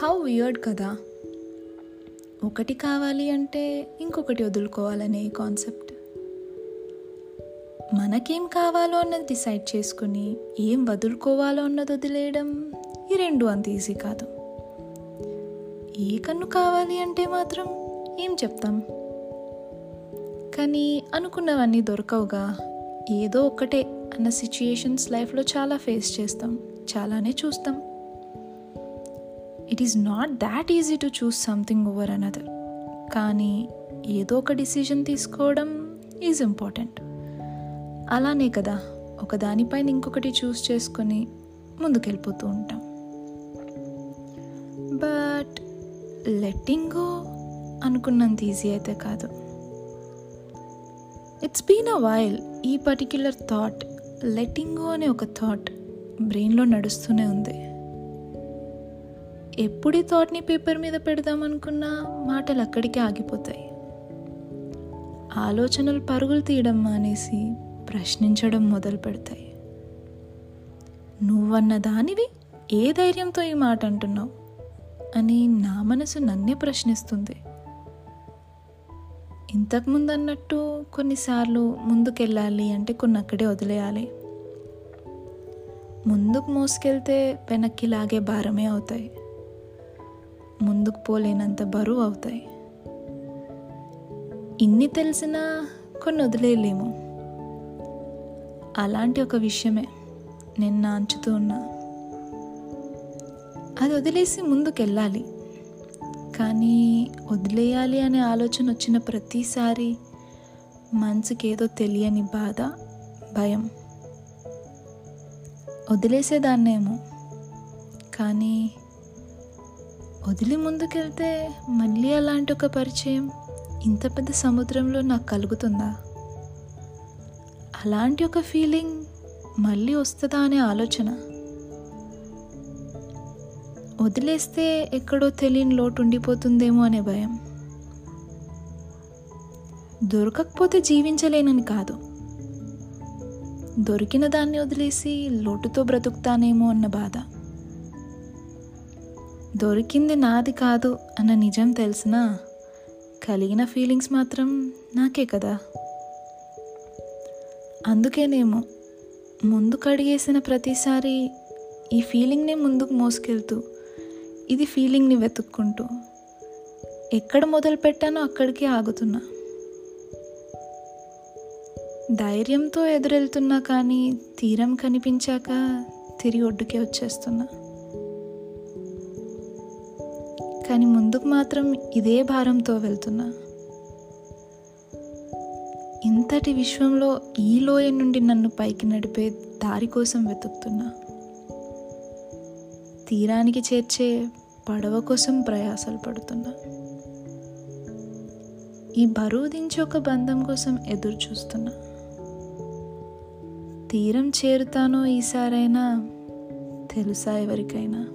How weird కదా. ఒకటి కావాలి అంటే ఇంకొకటి వదులుకోవాలనే కాన్సెప్ట్ మనకేం కావాలో అన్నది డిసైడ్ చేసుకుని ఏం వదులుకోవాలో అన్నది వదిలేయడం ఈ రెండు అంత ఈజీ కాదు. ఏ కన్ను కావాలి అంటే మాత్రం ఏం చెప్తాం? కానీ అనుకున్నవన్నీ దొరకవుగా. ఏదో ఒకటే అన్న సిచ్యుయేషన్స్ లైఫ్లో చాలా ఫేస్ చేస్తాం. చాలానే చూస్తాం. It is not that easy to choose something over another కానీ ఏదో ఒక డిసిజన్ తీసుకోవడం ఈజ్ ఇంపార్టెంట్ అలానే కదా ఒక దానిపైన ఇంకొకటి చూస్ చేసుకొని ముందుకెళ్ళిపోతూ ఉంటాం. బట్ లెట్టింగ్ గో అనుకున్నంత ఈజీ అయితే కాదు. ఇట్స్ బీన్ అ వైల్ ఈ పర్టిక్యులర్ థాట్ లెట్టింగ్ గో అనే ఒక థాట్ బ్రెయిన్లో నడుస్తూనే ఉంది. ఎప్పుడు ఈ థాట్ని పేపర్ మీద పెడదామనుకున్నా మాటలు అక్కడికే ఆగిపోతాయి. ఆలోచనలు పరుగులు తీయడం మానేసి ప్రశ్నించడం మొదలు పెడతాయి. నువ్వన్న దానివి ఏ ధైర్యంతో ఈ మాట అంటున్నావు? అని నా మనసు నన్నే ప్రశ్నిస్తుంది. ఇంతకుముందు అన్నట్టు కొన్నిసార్లు ముందుకెళ్ళాలి అంటే కొన్ని అక్కడే వదిలేయాలి. ముందుకు మోసుకెళ్తే వెనక్కి లాగే భారమే అవుతాయి. ముందుకు పోలేనంత బరువు అవుతాయి. ఇన్ని తెలిసినా కొన్ని వదిలేయలేము. అలాంటి ఒక విషయమే నేను నాంచుతూ ఉన్నా. అది వదిలేసి ముందుకెళ్ళాలి. కానీ వదిలేయాలి అనే ఆలోచన వచ్చిన ప్రతిసారి మనసుకి ఏదో తెలియని బాధ భయం. వదిలేసేదాన్నేమో. కానీ వదిలి ముందుకెళ్తే మళ్ళీ అలాంటి ఒక పరిచయం ఇంత పెద్ద సముద్రంలో నాకు కలుగుతుందా? అలాంటి ఒక ఫీలింగ్ మళ్ళీ వస్తుందా అనే ఆలోచన. వదిలేస్తే ఎక్కడో తెలియని లోటు ఉండిపోతుందేమో అనే భయం. దొరకకపోతే జీవించలేనని కాదు. దొరికిన దాన్ని వదిలేసి లోటుతో బ్రతుకుతానేమో అన్న బాధ. దొరికింది నాది కాదు అన్న నిజం తెలిసినా కలిగిన ఫీలింగ్స్ మాత్రం నాకే కదా. అందుకేనేమో ముందు కడిగేసిన ప్రతిసారి ఈ ఫీలింగ్ని ముందుకు మోసుకెళ్తూ ఇది ఫీలింగ్ని వెతుక్కుంటూ ఎక్కడ మొదలు పెట్టానో అక్కడికి ఆగుతున్నా. ధైర్యంతో ఎదురెళ్తున్నా కానీ తీరం కనిపించాక తిరిగి ఒడ్డుకే వచ్చేస్తున్నా. కానీ ముందుకు మాత్రం ఇదే భారంతో వెళ్తున్నా. ఇంతటి విశ్వంలో ఈ లోయ నుండి నన్ను పైకి నడిపే దారి కోసం వెతుకుతున్నా. తీరానికి చేర్చే పడవ కోసం ప్రయాసాలు పడుతున్నా. ఈ బరువు దించి ఒక బంధం కోసం ఎదురు చూస్తున్నా. తీరం చేరుతానో ఈసారైనా తెలుసా ఎవరికైనా?